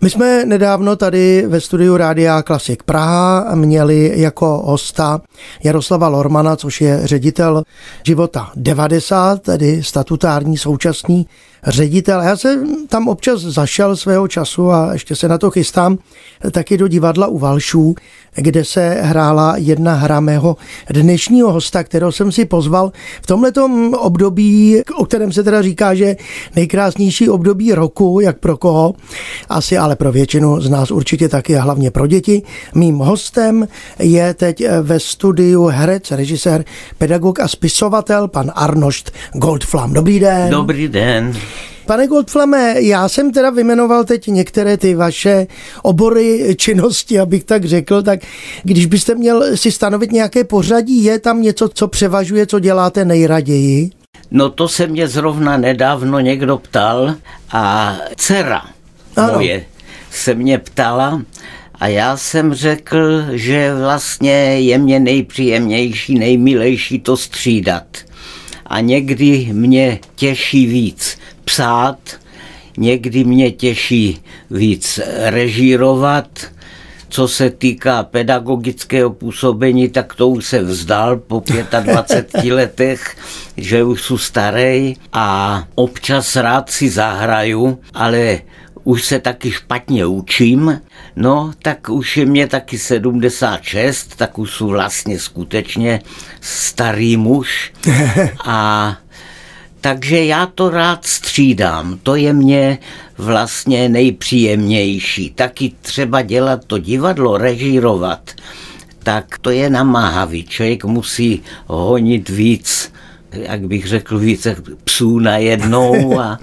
My jsme nedávno tady ve studiu Rádia Klasik Praha měli jako hosta Jaroslava Lormana, což je ředitel života 90, tedy statutární současný ředitel. Já jsem tam občas zašel svého času a ještě se na to chystám taky do divadla u Valšů, kde se hrála jedna hra mého dnešního hosta, kterého jsem si pozval v tomhletom období, o kterém se teda říká, že nejkrásnější období roku, jak pro koho, asi ale pro většinu z nás určitě taky a hlavně pro děti. Mým hostem je teď ve studiu herec, režisér, pedagog a spisovatel pan Arnošt Goldflam. Dobrý den. Dobrý den. Pane Goldflame, já jsem teda vymenoval teď některé ty vaše obory činnosti, abych tak řekl, tak když byste měl si stanovit nějaké pořadí, je tam něco, co převažuje, co děláte nejraději? No to se mě zrovna nedávno někdo ptal a dcera ano. moje se mě ptala, a já jsem řekl, že vlastně je mě nejpříjemnější, nejmilejší to střídat. A někdy mě těší víc psát, někdy mě těší víc režírovat, co se týká pedagogického působení, tak to už se vzdal po 25 letech, že už jsou starý a občas rád si zahraju, ale už se taky špatně učím, no tak už je mě taky 76, tak už jsou vlastně skutečně starý muž a takže já to rád střídám, to je mě vlastně nejpříjemnější. Taky třeba dělat to divadlo, režírovat, tak to je namáhavý. Člověk musí honit víc, jak bych řekl, více psů najednou a,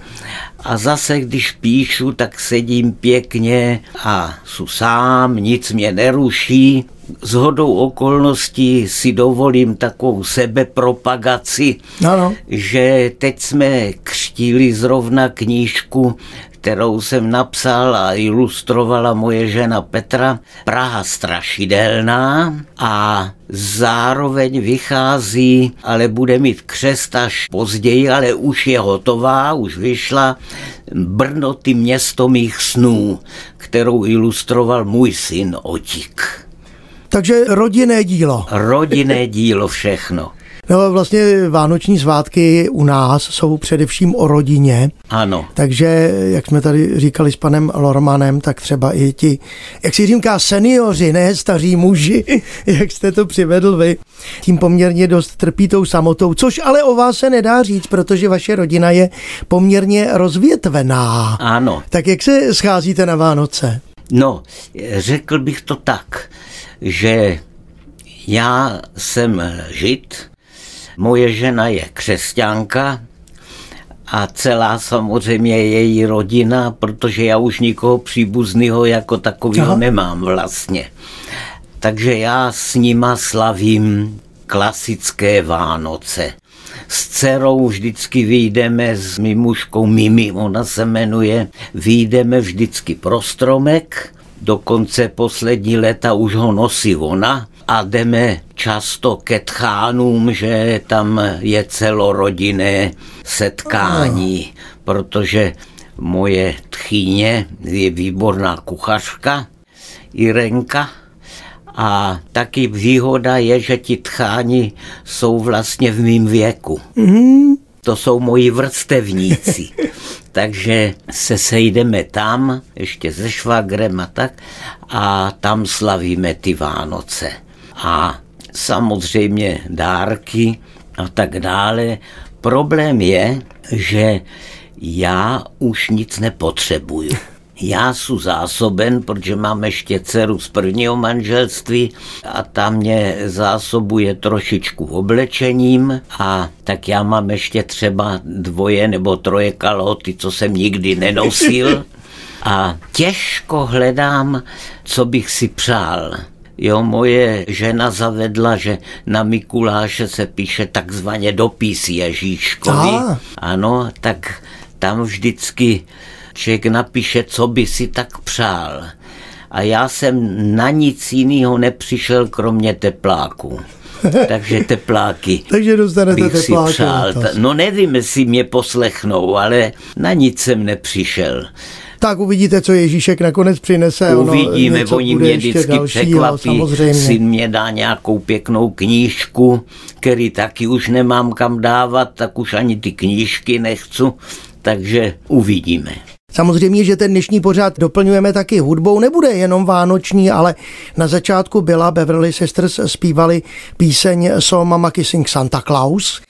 a zase, když píšu, tak sedím pěkně a jsou sám, nic mě neruší. S hodou okolností si dovolím takovou sebepropagaci, ano. že teď jsme křtili zrovna knížku kterou jsem napsal a ilustrovala moje žena Petra, Praha strašidelná a zároveň vychází, ale bude mít křest až později, ale už je hotová, už vyšla Brno, ty město mých snů, kterou ilustroval můj syn Otík. Takže rodinné dílo. Rodinné dílo všechno. No vlastně vánoční svátky u nás jsou především o rodině. Ano. Takže, jak jsme tady říkali s panem Lormanem, tak třeba i ti, jak si říká, seniori, ne staří muži, jak jste to přivedl vy, tím poměrně dost trpí tou samotou, což ale o vás se nedá říct, protože vaše rodina je poměrně rozvětvená. Ano. Tak jak se scházíte na Vánoce? No, řekl bych to tak, že já jsem žid, Moje žena je křesťanka a celá samozřejmě její rodina, protože já už nikoho příbuzného jako takového nemám vlastně. Takže já s nima slavím klasické Vánoce. S dcerou vždycky vyjdeme s mimuškou Mimi, ona se jmenuje, vyjdeme vždycky pro stromek, dokonce poslední léta už ho nosí ona, a jdeme často ke tchánům, že tam je celorodinné setkání, protože moje tchýně je výborná kuchařka, Irenka, a taky výhoda je, že ti tcháni jsou vlastně v mém věku. Mm-hmm. To jsou moji vrstevníci. Takže se sejdeme tam, ještě se švagrem a tak, a tam slavíme ty Vánoce a samozřejmě dárky a tak dále. Problém je, že já už nic nepotřebuju. Já jsem zásoben, protože mám ještě dceru z prvního manželství a ta mě zásobuje trošičku oblečením a tak já mám ještě třeba dvoje nebo troje kaloty, co jsem nikdy nenosil a těžko hledám, co bych si přál. Jo, moje žena zavedla, že na Mikuláše se píše takzvaně dopis Ježíškovi. Ah. Ano, tak tam vždycky člověk napíše, co by si tak přál. A já jsem na nic jiného nepřišel, kromě tepláku. takže tepláky. takže dostanete bych tepláky. Si přál. No nevím, jestli mě poslechnou, ale na nic jsem nepřišel. Tak uvidíte, co Ježíšek nakonec přinese. Uvidíme, ono, oni mě vždycky překvapí. Syn mě dá nějakou pěknou knížku, který taky už nemám kam dávat, tak už ani ty knížky nechci, takže uvidíme. Samozřejmě, že ten dnešní pořád doplňujeme taky hudbou. Nebude jenom vánoční, ale na začátku byla Beverly Sisters zpívali píseň So Mama Kissing Santa Claus.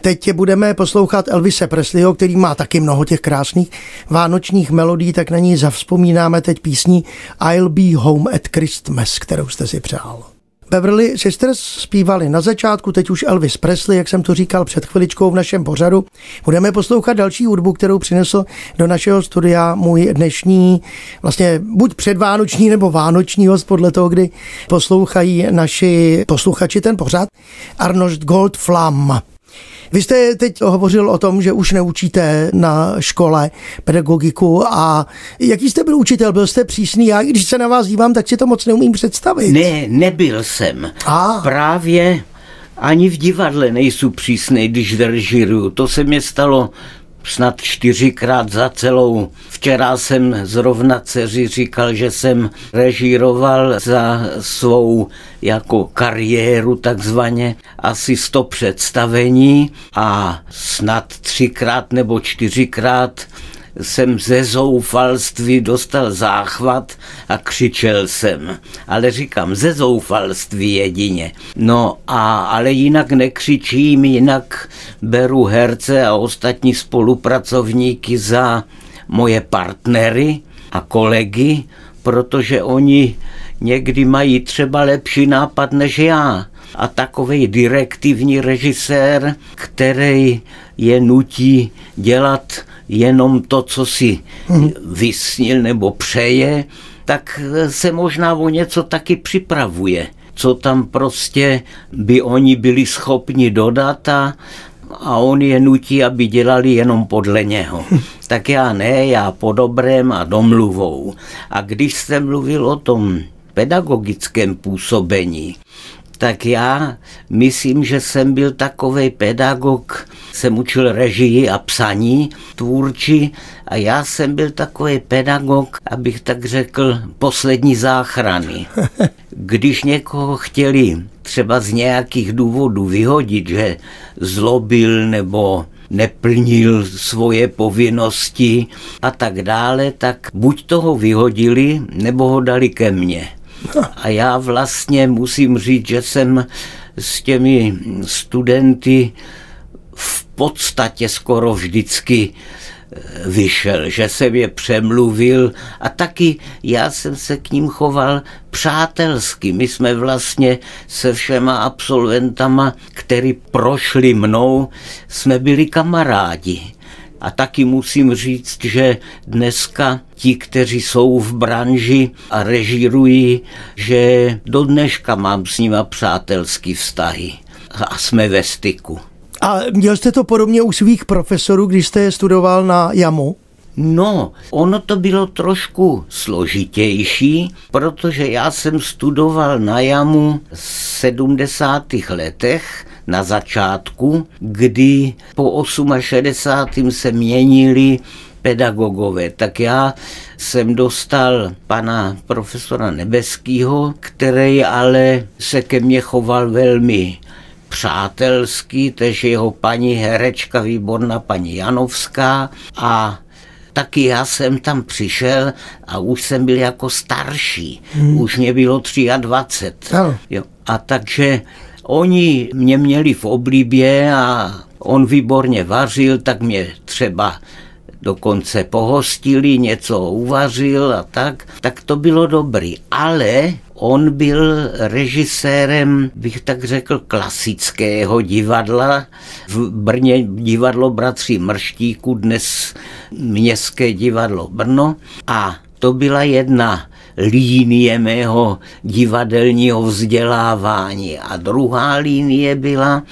Teď budeme poslouchat Elvise Presleyho, který má taky mnoho těch krásných vánočních melodí, tak na ní zavzpomínáme teď písní I'll be home at Christmas, kterou jste si přál. Beverly Sisters zpívali na začátku, teď už Elvis Presley, jak jsem to říkal před chviličkou v našem pořadu. Budeme poslouchat další hudbu, kterou přinesl do našeho studia můj dnešní, vlastně buď předvánoční nebo vánoční host, podle toho, kdy poslouchají naši posluchači ten pořad, Arnold Goldflam. Vy jste teď hovořil o tom, že už neučíte na škole pedagogiku a jaký jste byl učitel? Byl jste přísný? Já když se na vás dívám, tak si to moc neumím představit. Ne, nebyl jsem. A. Právě ani v divadle nejsou přísný, když režiruju. To se mi stalo snad čtyřikrát za celou. Včera jsem zrovna dceři říkal, že jsem režíroval za svou jako kariéru takzvaně asi sto představení a snad třikrát nebo čtyřikrát jsem ze zoufalství dostal záchvat a křičel jsem. Ale říkám, ze zoufalství jedině. No a ale jinak nekřičím, jinak beru herce a ostatní spolupracovníky za moje partnery a kolegy, protože oni někdy mají třeba lepší nápad než já. A takový direktivní režisér, který je nutí dělat jenom to, co si vysnil nebo přeje, tak se možná o něco taky připravuje, co tam prostě by oni byli schopni dodat a, a on je nutí, aby dělali jenom podle něho. Tak já ne, já po dobrém a domluvou. A když jste mluvil o tom pedagogickém působení, tak já myslím, že jsem byl takový pedagog, jsem učil režii a psaní tvůrči a já jsem byl takový pedagog, abych tak řekl, poslední záchrany. Když někoho chtěli třeba z nějakých důvodů vyhodit, že zlobil nebo neplnil svoje povinnosti a tak dále, tak buď toho vyhodili, nebo ho dali ke mně. A já vlastně musím říct, že jsem s těmi studenty podstatě skoro vždycky eh, vyšel, že jsem je přemluvil a taky já jsem se k ním choval přátelsky. My jsme vlastně se všema absolventama, který prošli mnou, jsme byli kamarádi. A taky musím říct, že dneska ti, kteří jsou v branži a režírují, že do dneška mám s nima přátelský vztahy a jsme ve styku. A měl jste to podobně u svých profesorů, když jste studoval na JAMu? No, ono to bylo trošku složitější, protože já jsem studoval na JAMu v 70. letech na začátku, kdy po 68. se měnili pedagogové. Tak já jsem dostal pana profesora Nebeskýho, který ale se ke mně choval velmi přátelský, tež jeho paní herečka výborná paní Janovská a taky já jsem tam přišel a už jsem byl jako starší. Hmm. Už mě bylo 23. No. Jo. A takže oni mě měli v oblíbě a on výborně vařil, tak mě třeba dokonce pohostili, něco uvařil a tak, tak to bylo dobrý. Ale on byl režisérem, bych tak řekl, klasického divadla. V Brně divadlo bratří Mrštíku, dnes Městské divadlo Brno. A to byla jedna línie mého divadelního vzdělávání. A druhá línie byla,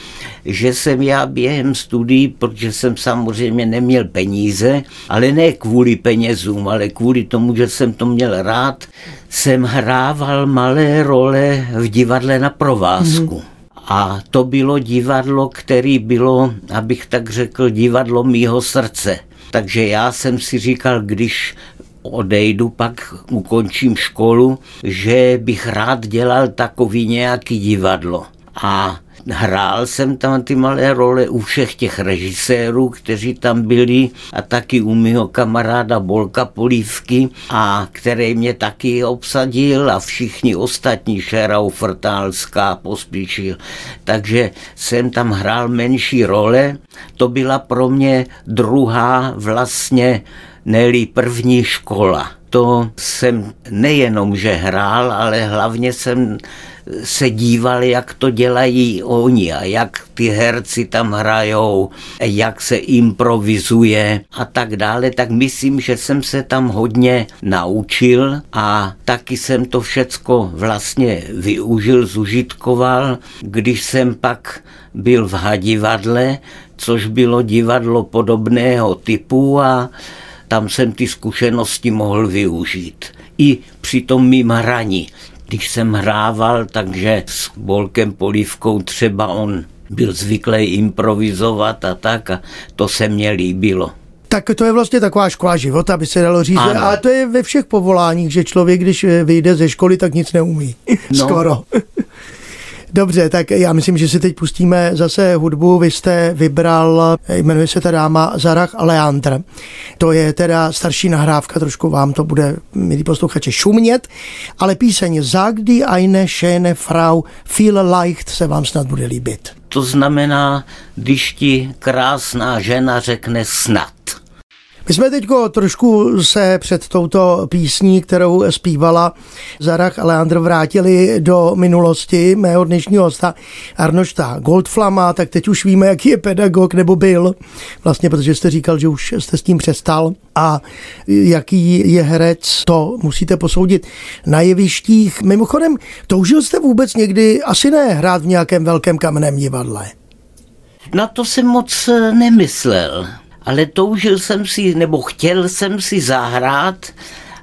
že jsem já během studií, protože jsem samozřejmě neměl peníze, ale ne kvůli penězům, ale kvůli tomu, že jsem to měl rád, jsem hrával malé role v divadle na provázku. Mm-hmm. A to bylo divadlo, který bylo, abych tak řekl, divadlo mýho srdce. Takže já jsem si říkal, když odejdu, pak ukončím školu, že bych rád dělal takový nějaký divadlo. A hrál jsem tam ty malé role u všech těch režisérů, kteří tam byli a taky u mého kamaráda Bolka Polívky a který mě taky obsadil a všichni ostatní, Šerau, Frtálská, Pospíšil. Takže jsem tam hrál menší role. To byla pro mě druhá vlastně neli první škola. To jsem nejenom, že hrál, ale hlavně jsem se dívali, jak to dělají oni a jak ty herci tam hrajou, jak se improvizuje a tak dále, tak myslím, že jsem se tam hodně naučil a taky jsem to všecko vlastně využil, zužitkoval, když jsem pak byl v Hadivadle, což bylo divadlo podobného typu a tam jsem ty zkušenosti mohl využít. I při tom mým hraní když jsem hrával, takže s Bolkem Polívkou třeba on byl zvyklý improvizovat a tak a to se mně líbilo. Tak to je vlastně taková škola života, by se dalo říct. Ano. A to je ve všech povoláních, že člověk, když vyjde ze školy, tak nic neumí. No. Skoro. Dobře, tak já myslím, že si teď pustíme zase hudbu. Vy jste vybral, jmenuje se ta dáma Zarach Leandr. To je teda starší nahrávka, trošku vám to bude, milí posluchači, šumět, ale píseň Zagdi eine schöne Frau viel leicht se vám snad bude líbit. To znamená, když ti krásná žena řekne snad. My jsme teď trošku se před touto písní, kterou zpívala Zarach a Leandr, vrátili do minulosti mého dnešního hosta Arnošta Goldflama, tak teď už víme, jaký je pedagog nebo byl, vlastně protože jste říkal, že už jste s tím přestal a jaký je herec, to musíte posoudit na jevištích. Mimochodem, toužil jste vůbec někdy, asi ne, hrát v nějakém velkém kamenném divadle? Na to jsem moc nemyslel ale toužil jsem si, nebo chtěl jsem si zahrát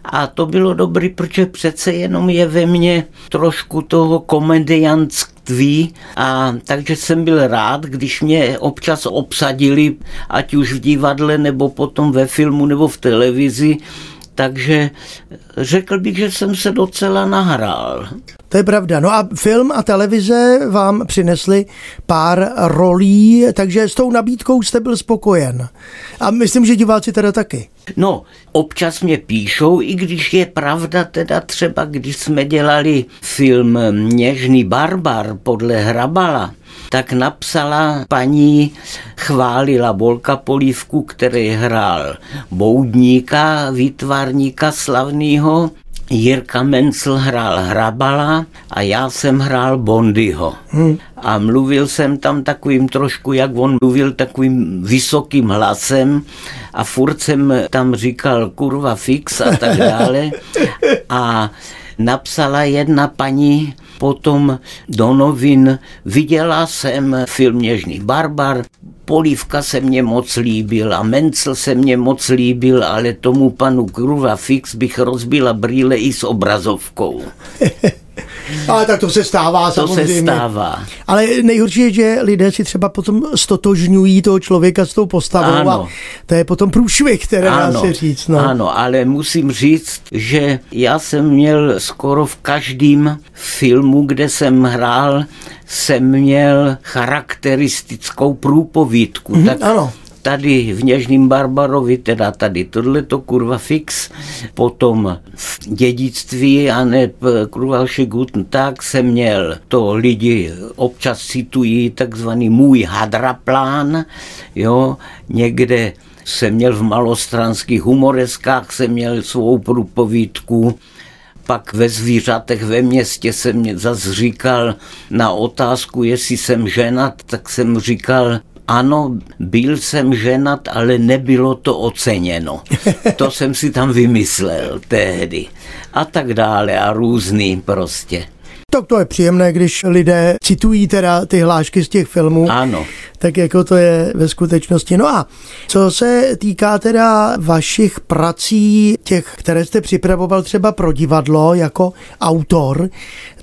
a to bylo dobrý, protože přece jenom je ve mně trošku toho komediantství a takže jsem byl rád, když mě občas obsadili, ať už v divadle, nebo potom ve filmu, nebo v televizi, takže řekl bych, že jsem se docela nahrál. To je pravda. No a film a televize vám přinesli pár rolí, takže s tou nabídkou jste byl spokojen. A myslím, že diváci teda taky. No, občas mě píšou, i když je pravda teda třeba, když jsme dělali film Něžný barbar podle Hrabala, tak napsala paní, chválila Volka Polívku, který hrál Boudníka, výtvarníka slavného, Jirka Mencel hrál Hrabala a já jsem hrál Bondyho. Hmm. A mluvil jsem tam takovým trošku, jak on mluvil, takovým vysokým hlasem a furt jsem tam říkal kurva fix a tak dále. A napsala jedna paní potom do novin, viděla jsem film Něžný barbar, Polívka se mně moc líbil a Mencel se mně moc líbil, ale tomu panu Kruva Fix bych rozbila brýle i s obrazovkou. Ale tak to se stává to samozřejmě. se stává. Ale nejhorší je, že lidé si třeba potom stotožňují toho člověka s tou postavou ano. a to je potom průšvih, které dá se říct. No. Ano, ale musím říct, že já jsem měl skoro v každém filmu, kde jsem hrál, jsem měl charakteristickou průpovídku. Mm-hmm, tak ano tady v Něžným Barbarovi, teda tady tohle to kurva fix, potom v dědictví a ne kurva guten tak jsem měl, to lidi občas citují takzvaný můj hadraplán, jo, někde jsem měl v malostranských humoreskách, jsem měl svou průpovídku, pak ve zvířatech ve městě jsem mě zase říkal na otázku, jestli jsem ženat, tak jsem říkal, ano, byl jsem ženat, ale nebylo to oceněno. To jsem si tam vymyslel tehdy. A tak dále a různý prostě. Tak to je příjemné, když lidé citují teda ty hlášky z těch filmů. Ano. Tak jako to je ve skutečnosti. No a co se týká teda vašich prací, těch, které jste připravoval třeba pro divadlo jako autor,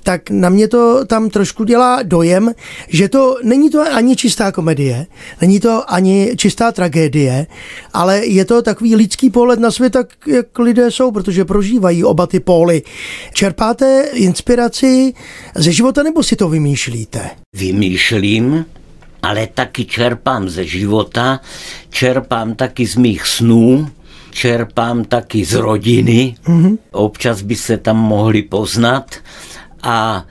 tak na mě to tam trošku dělá dojem, že to není to ani čistá komedie, není to ani čistá tragédie, ale je to takový lidský pohled na svět, tak jak lidé jsou, protože prožívají oba ty póly. Čerpáte inspiraci ze života nebo si to vymýšlíte? Vymýšlím, ale taky čerpám ze života, čerpám taky z mých snů, čerpám taky z rodiny, mm-hmm. občas by se tam mohli poznat a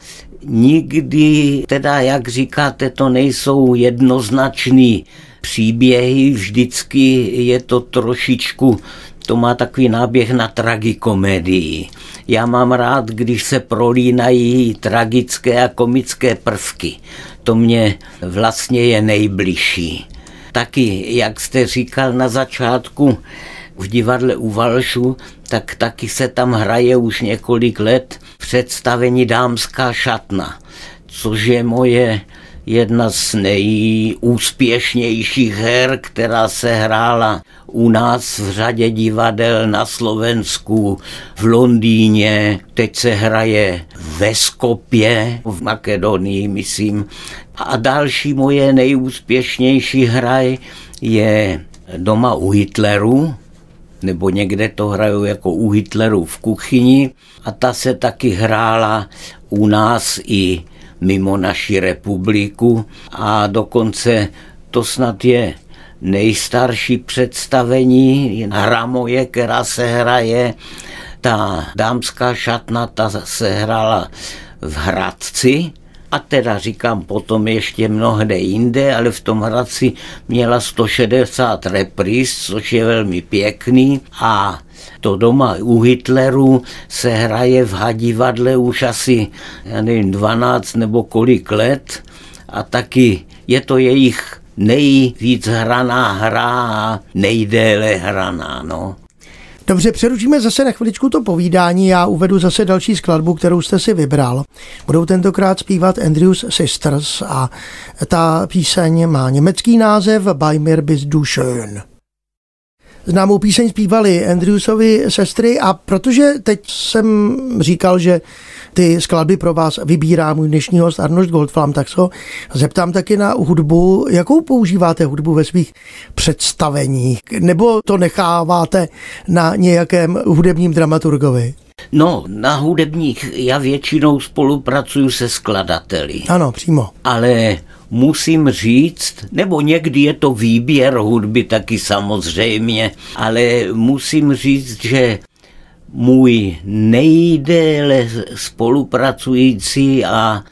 nikdy, teda jak říkáte, to nejsou jednoznačný příběhy, vždycky je to trošičku, to má takový náběh na tragikomedii. Já mám rád, když se prolínají tragické a komické prvky. To mě vlastně je nejbližší. Taky, jak jste říkal na začátku, v divadle u Valšu, tak taky se tam hraje už několik let představení Dámská šatna, což je moje jedna z nejúspěšnějších her, která se hrála u nás v řadě divadel na Slovensku, v Londýně, teď se hraje ve Skopě, v Makedonii, myslím. A další moje nejúspěšnější hraj je doma u Hitleru, nebo někde to hrajou jako u Hitleru v kuchyni a ta se taky hrála u nás i mimo naši republiku a dokonce to snad je nejstarší představení hra moje, která se hraje. Ta dámská šatna, ta se hrála v Hradci, a teda říkám potom ještě mnohde jinde, ale v tom Hradci měla 160 repríz, což je velmi pěkný a to doma u Hitleru se hraje v hadivadle už asi, já nevím, 12 nebo kolik let a taky je to jejich nejvíc hraná hra a nejdéle hraná, no. Dobře, přerušíme zase na chviličku to povídání. Já uvedu zase další skladbu, kterou jste si vybral. Budou tentokrát zpívat Andrews Sisters a ta píseň má německý název Bei mir bist du schön. Známou píseň zpívali Andrewsovi sestry a protože teď jsem říkal, že ty skladby pro vás vybírá můj dnešní host Arnold Goldflam, tak se zeptám taky na hudbu. Jakou používáte hudbu ve svých představeních? Nebo to necháváte na nějakém hudebním dramaturgovi? No, na hudebních já většinou spolupracuju se skladateli. Ano, přímo. Ale musím říct, nebo někdy je to výběr hudby taky samozřejmě, ale musím říct, že můj nejdéle spolupracující a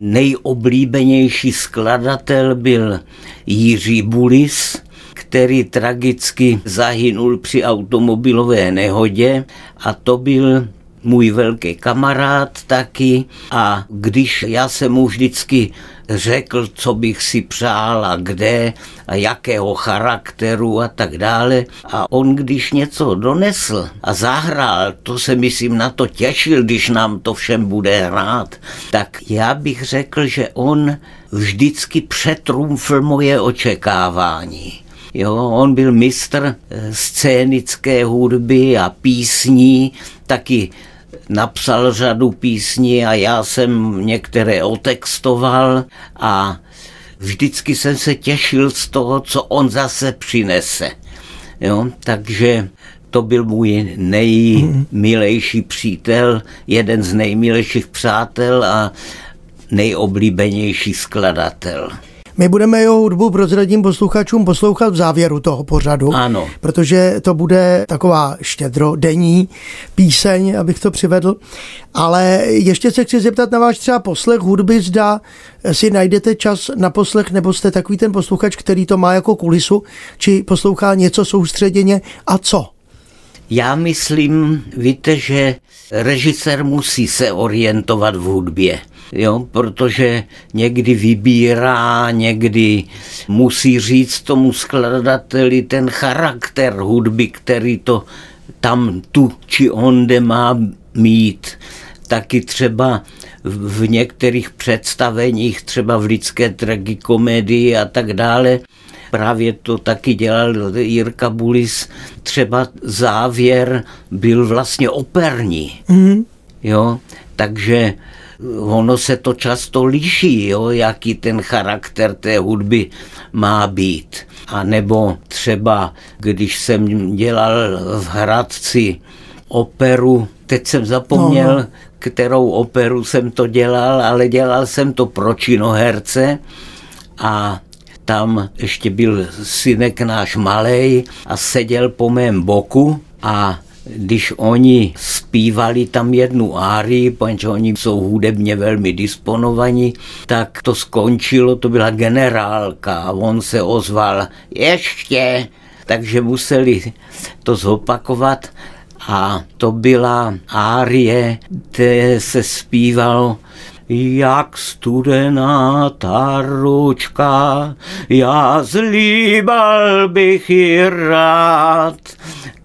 nejoblíbenější skladatel byl Jiří Bulis, který tragicky zahynul při automobilové nehodě. A to byl můj velký kamarád taky. A když já jsem mu vždycky řekl, co bych si přál a kde a jakého charakteru a tak dále. A on, když něco donesl a zahrál, to se myslím na to těšil, když nám to všem bude hrát, tak já bych řekl, že on vždycky přetrumfl moje očekávání. Jo, on byl mistr eh, scénické hudby a písní, taky napsal řadu písní a já jsem některé otextoval a vždycky jsem se těšil z toho, co on zase přinese. Jo, takže to byl můj nejmilejší přítel, jeden z nejmilejších přátel a nejoblíbenější skladatel. My budeme jeho hudbu prozradím posluchačům poslouchat v závěru toho pořadu. Ano. Protože to bude taková štědrodenní píseň, abych to přivedl. Ale ještě se chci zeptat na váš třeba poslech hudby, zda si najdete čas na poslech, nebo jste takový ten posluchač, který to má jako kulisu, či poslouchá něco soustředěně a co? Já myslím, víte, že režisér musí se orientovat v hudbě jo, protože někdy vybírá, někdy musí říct tomu skladateli ten charakter hudby, který to tam tu či onde má mít. Taky třeba v některých představeních, třeba v lidské tragikomedii a tak dále, právě to taky dělal Jirka Bulis, třeba závěr byl vlastně operní. Mm. Jo, takže ono se to často liší, jo, jaký ten charakter té hudby má být. A nebo třeba, když jsem dělal v Hradci operu, teď jsem zapomněl, no, no. kterou operu jsem to dělal, ale dělal jsem to pro činoherce a tam ještě byl synek náš malej a seděl po mém boku a když oni zpívali tam jednu árii, protože oni jsou hudebně velmi disponovaní, tak to skončilo, to byla generálka a on se ozval ještě, takže museli to zopakovat a to byla árie, kde se zpívalo jak studená ta ručka, já zlíbal bych ji rád.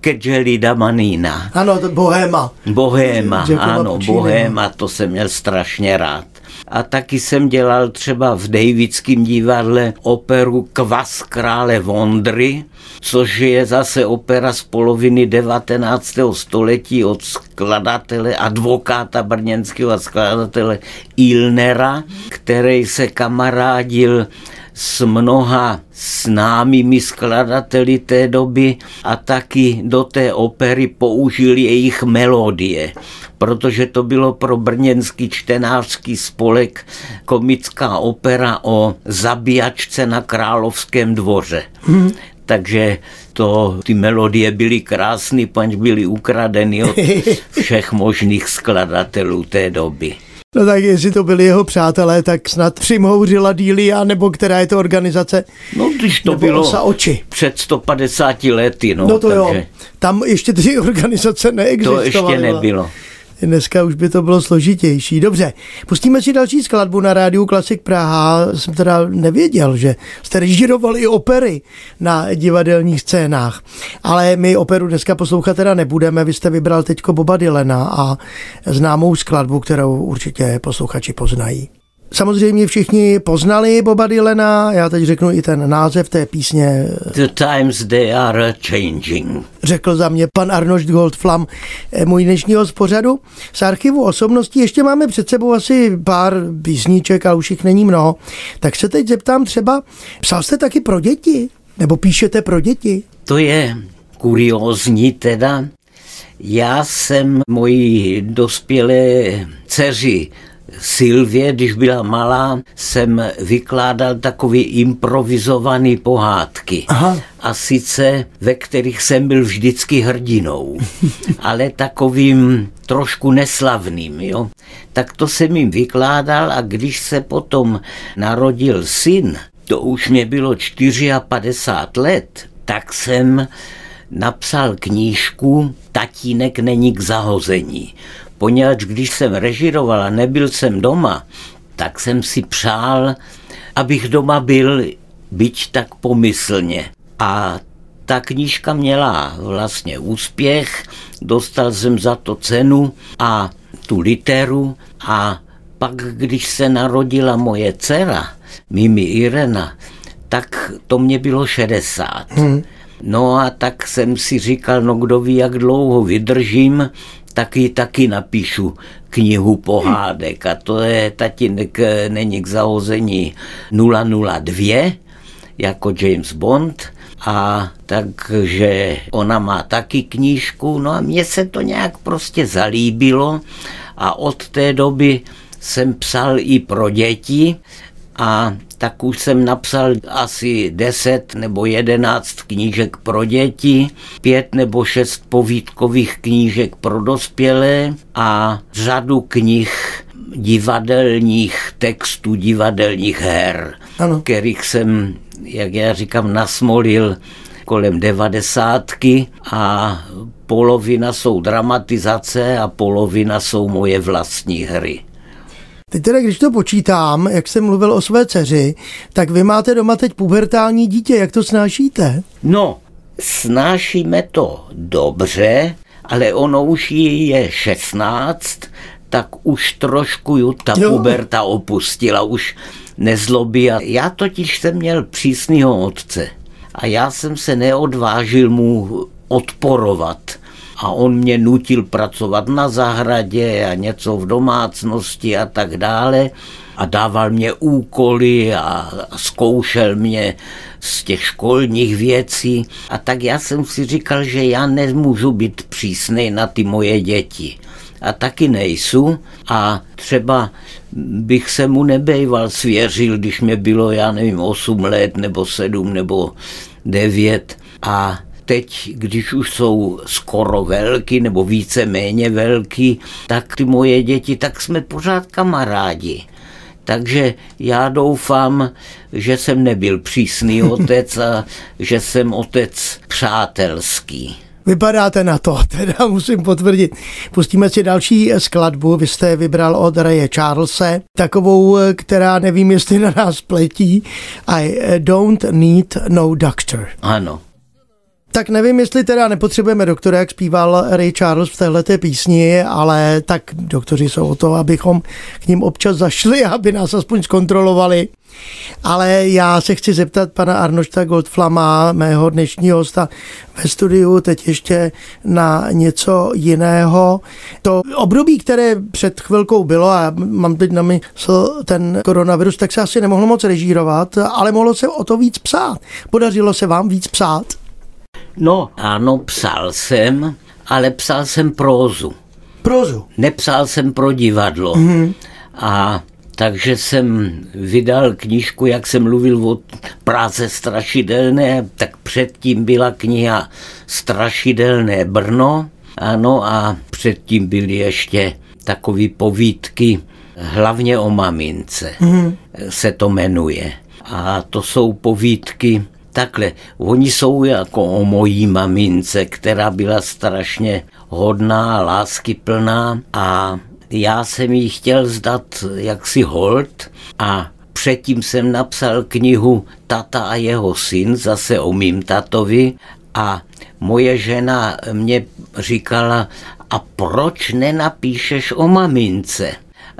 Kedželida Manina. Ano, to Bohéma. Bohéma, ano, Bohéma, to jsem měl strašně rád. A taky jsem dělal třeba v Davidském divadle operu Kvas krále Vondry, což je zase opera z poloviny 19. století od skladatele, advokáta brněnského a skladatele Ilnera, který se kamarádil s mnoha známými skladateli té doby a taky do té opery použil jejich melodie, protože to bylo pro brněnský čtenářský spolek komická opera o zabíjačce na královském dvoře. Hmm takže to, ty melodie byly krásné, pač byly ukradeny od všech možných skladatelů té doby. No tak jestli to byli jeho přátelé, tak snad přimhouřila Dília, nebo která je to organizace? No když to bylo osa oči. před 150 lety, no. No to takže... jo, tam ještě ty organizace neexistovaly. To ještě nebylo. Dneska už by to bylo složitější. Dobře, pustíme si další skladbu na rádiu Klasik Praha. Jsem teda nevěděl, že jste režírovali i opery na divadelních scénách. Ale my operu dneska poslouchat teda nebudeme. Vy jste vybral teďko Boba Dylena a známou skladbu, kterou určitě posluchači poznají. Samozřejmě všichni poznali Boba Dylena, já teď řeknu i ten název té písně. The times they are changing. Řekl za mě pan Arnošt Goldflam, eh, můj dnešního pořadu. Z archivu osobností ještě máme před sebou asi pár písníček, a už jich není mnoho. Tak se teď zeptám třeba, psal jste taky pro děti? Nebo píšete pro děti? To je kuriózní teda. Já jsem moji dospělé dceři Silvě, když byla malá, jsem vykládal takový improvizovaný pohádky. Aha. A sice, ve kterých jsem byl vždycky hrdinou, ale takovým trošku neslavným. Jo? Tak to jsem jim vykládal a když se potom narodil syn, to už mě bylo 54 let, tak jsem napsal knížku Tatínek není k zahození poněvadž když jsem režiroval a nebyl jsem doma, tak jsem si přál, abych doma byl, byť tak pomyslně. A ta knížka měla vlastně úspěch, dostal jsem za to cenu a tu literu a pak, když se narodila moje dcera, Mimi Irena, tak to mě bylo 60. Hmm. No a tak jsem si říkal, no kdo ví, jak dlouho vydržím, taky, taky napíšu knihu pohádek. A to je tatínek není k zahození 002 jako James Bond. A takže ona má taky knížku, no a mně se to nějak prostě zalíbilo. A od té doby jsem psal i pro děti. A tak už jsem napsal asi 10 nebo 11 knížek pro děti, pět nebo šest povídkových knížek pro dospělé a řadu knih divadelních textů, divadelních her, ano. kterých jsem, jak já říkám, nasmolil kolem devadesátky a polovina jsou dramatizace a polovina jsou moje vlastní hry. Teď teda, když to počítám, jak jsem mluvil o své dceři, tak vy máte doma teď pubertální dítě, jak to snášíte? No, snášíme to dobře, ale ono už jí je 16, tak už trošku ju ta jo. puberta opustila, už nezlobí. A já totiž jsem měl přísného otce a já jsem se neodvážil mu odporovat a on mě nutil pracovat na zahradě a něco v domácnosti a tak dále a dával mě úkoly a zkoušel mě z těch školních věcí. A tak já jsem si říkal, že já nemůžu být přísnej na ty moje děti. A taky nejsou. A třeba bych se mu nebejval svěřil, když mě bylo, já nevím, 8 let nebo 7 nebo 9. A teď, když už jsou skoro velký nebo více méně velký, tak ty moje děti, tak jsme pořád kamarádi. Takže já doufám, že jsem nebyl přísný otec a že jsem otec přátelský. Vypadáte na to, teda musím potvrdit. Pustíme si další skladbu. Vy jste vybral od Raye Charlese, takovou, která nevím, jestli na nás pletí. I don't need no doctor. Ano. Tak nevím, jestli teda nepotřebujeme doktora, jak zpíval Ray Charles v téhleté písni, ale tak doktoři jsou o to, abychom k ním občas zašli, aby nás aspoň zkontrolovali. Ale já se chci zeptat pana Arnošta Goldflama, mého dnešního hosta ve studiu, teď ještě na něco jiného. To období, které před chvilkou bylo, a mám teď na mysl ten koronavirus, tak se asi nemohlo moc režírovat, ale mohlo se o to víc psát. Podařilo se vám víc psát? No, ano, psal jsem, ale psal jsem prózu. Prózu? Nepsal jsem pro divadlo. Mm-hmm. A takže jsem vydal knížku, jak jsem mluvil o práce strašidelné, tak předtím byla kniha Strašidelné Brno, ano, a předtím byly ještě takové povídky, hlavně o mamince mm-hmm. se to jmenuje. A to jsou povídky, Takhle, oni jsou jako o mojí mamince, která byla strašně hodná, láskyplná a já jsem jí chtěl zdat jaksi hold a předtím jsem napsal knihu Tata a jeho syn, zase o mým tatovi a moje žena mě říkala, a proč nenapíšeš o mamince?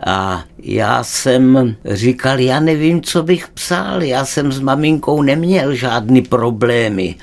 A já jsem říkal, já nevím, co bych psal, já jsem s maminkou neměl žádný problémy.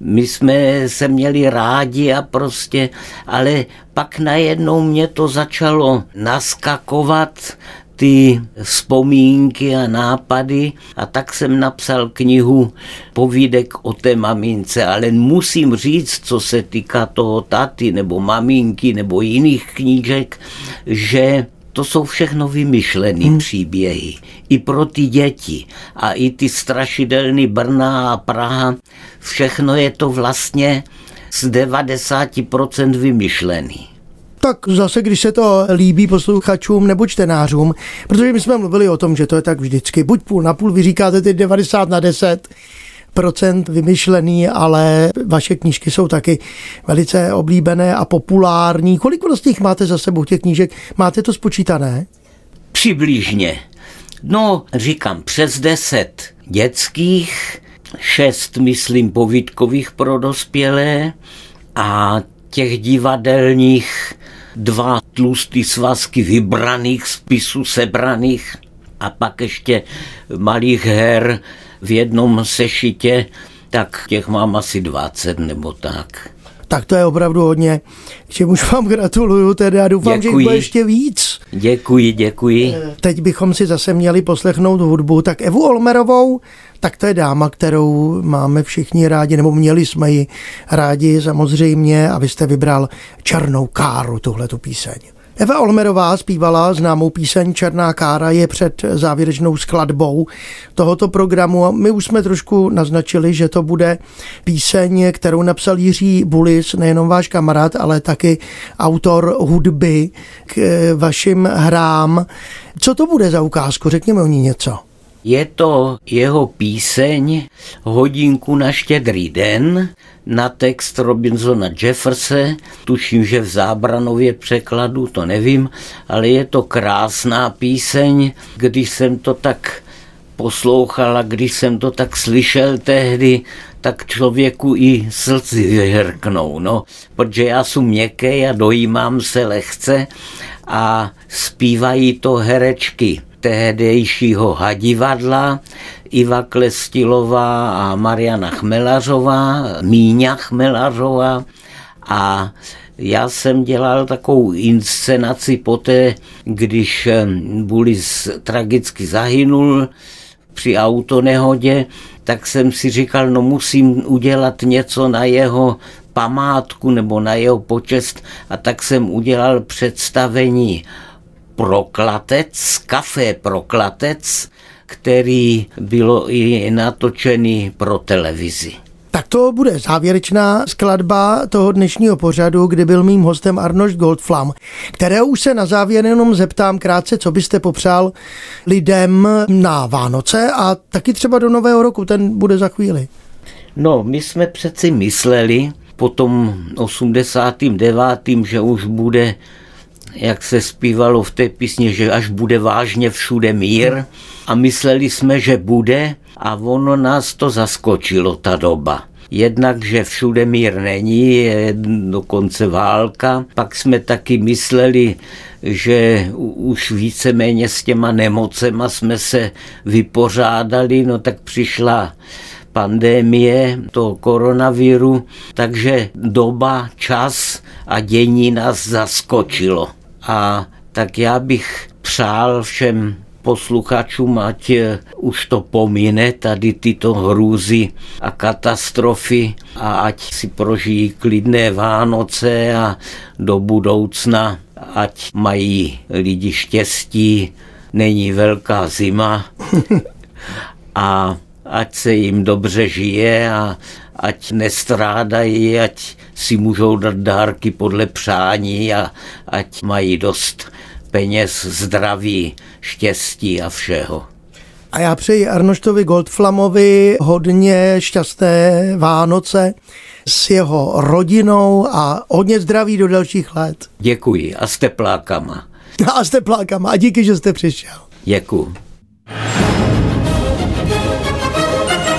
My jsme se měli rádi a prostě, ale pak najednou mě to začalo naskakovat, ty vzpomínky a nápady. A tak jsem napsal knihu povídek o té mamince, ale musím říct, co se týká toho taty nebo maminky nebo jiných knížek, že to jsou všechno vymyšlené hmm. příběhy. I pro ty děti. A i ty strašidelný Brna a Praha, všechno je to vlastně z 90% vymyšlený tak zase, když se to líbí posluchačům nebo čtenářům, protože my jsme mluvili o tom, že to je tak vždycky, buď půl na půl, vy říkáte ty 90 na 10, procent vymyšlený, ale vaše knížky jsou taky velice oblíbené a populární. Kolik vlastně jich máte za sebou těch knížek? Máte to spočítané? Přibližně. No, říkám, přes deset dětských, šest, myslím, povídkových pro dospělé a těch divadelních dva tlustý svazky vybraných spisů sebraných a pak ještě malých her v jednom sešitě, tak těch mám asi 20 nebo tak. Tak to je opravdu hodně, čemuž vám gratuluju teda a doufám, děkuji. že jich bude ještě víc. Děkuji, děkuji. Eh, teď bychom si zase měli poslechnout hudbu, tak Evu Olmerovou, tak to je dáma, kterou máme všichni rádi, nebo měli jsme ji rádi samozřejmě a vy jste vybral Černou káru, tuhle tu píseň. Eva Olmerová zpívala známou píseň Černá kára je před závěrečnou skladbou tohoto programu. My už jsme trošku naznačili, že to bude píseň, kterou napsal Jiří Bulis, nejenom váš kamarád, ale taky autor hudby k vašim hrám. Co to bude za ukázku? Řekněme o ní něco. Je to jeho píseň Hodinku na štědrý den na text Robinsona Jefferse, tuším, že v Zábranově překladu, to nevím, ale je to krásná píseň, když jsem to tak poslouchal a když jsem to tak slyšel tehdy, tak člověku i slzy vyhrknou, no, protože já jsem měkký a dojímám se lehce a zpívají to herečky tehdejšího hadivadla, Iva Klestilová a Mariana Chmelařová, Míňa Chmelařová. A Já jsem dělal takovou inscenaci poté, když Bulis tragicky zahynul při autonehodě, tak jsem si říkal, no musím udělat něco na jeho památku nebo na jeho počest. A tak jsem udělal představení Proklatec, kafé Proklatec, který bylo i natočený pro televizi. Tak to bude závěrečná skladba toho dnešního pořadu, kdy byl mým hostem Arnoš Goldflam, které už se na závěr jenom zeptám krátce, co byste popřál lidem na Vánoce a taky třeba do Nového roku, ten bude za chvíli. No, my jsme přeci mysleli po tom 89., že už bude jak se zpívalo v té písni, že až bude vážně všude mír a mysleli jsme, že bude a ono nás to zaskočilo, ta doba. Jednak, že všude mír není, je dokonce válka. Pak jsme taky mysleli, že už víceméně s těma nemocema jsme se vypořádali, no tak přišla pandémie toho koronaviru, takže doba, čas a dění nás zaskočilo. A tak já bych přál všem posluchačům, ať eh, už to pomine tady tyto hrůzy a katastrofy a ať si prožijí klidné Vánoce a do budoucna, ať mají lidi štěstí, není velká zima a ať se jim dobře žije a ať nestrádají, ať si můžou dát dárky podle přání a ať mají dost peněz, zdraví, štěstí a všeho. A já přeji Arnoštovi Goldflamovi hodně šťastné Vánoce s jeho rodinou a hodně zdraví do dalších let. Děkuji a s teplákama. A s teplákama a díky, že jste přišel. Děkuji.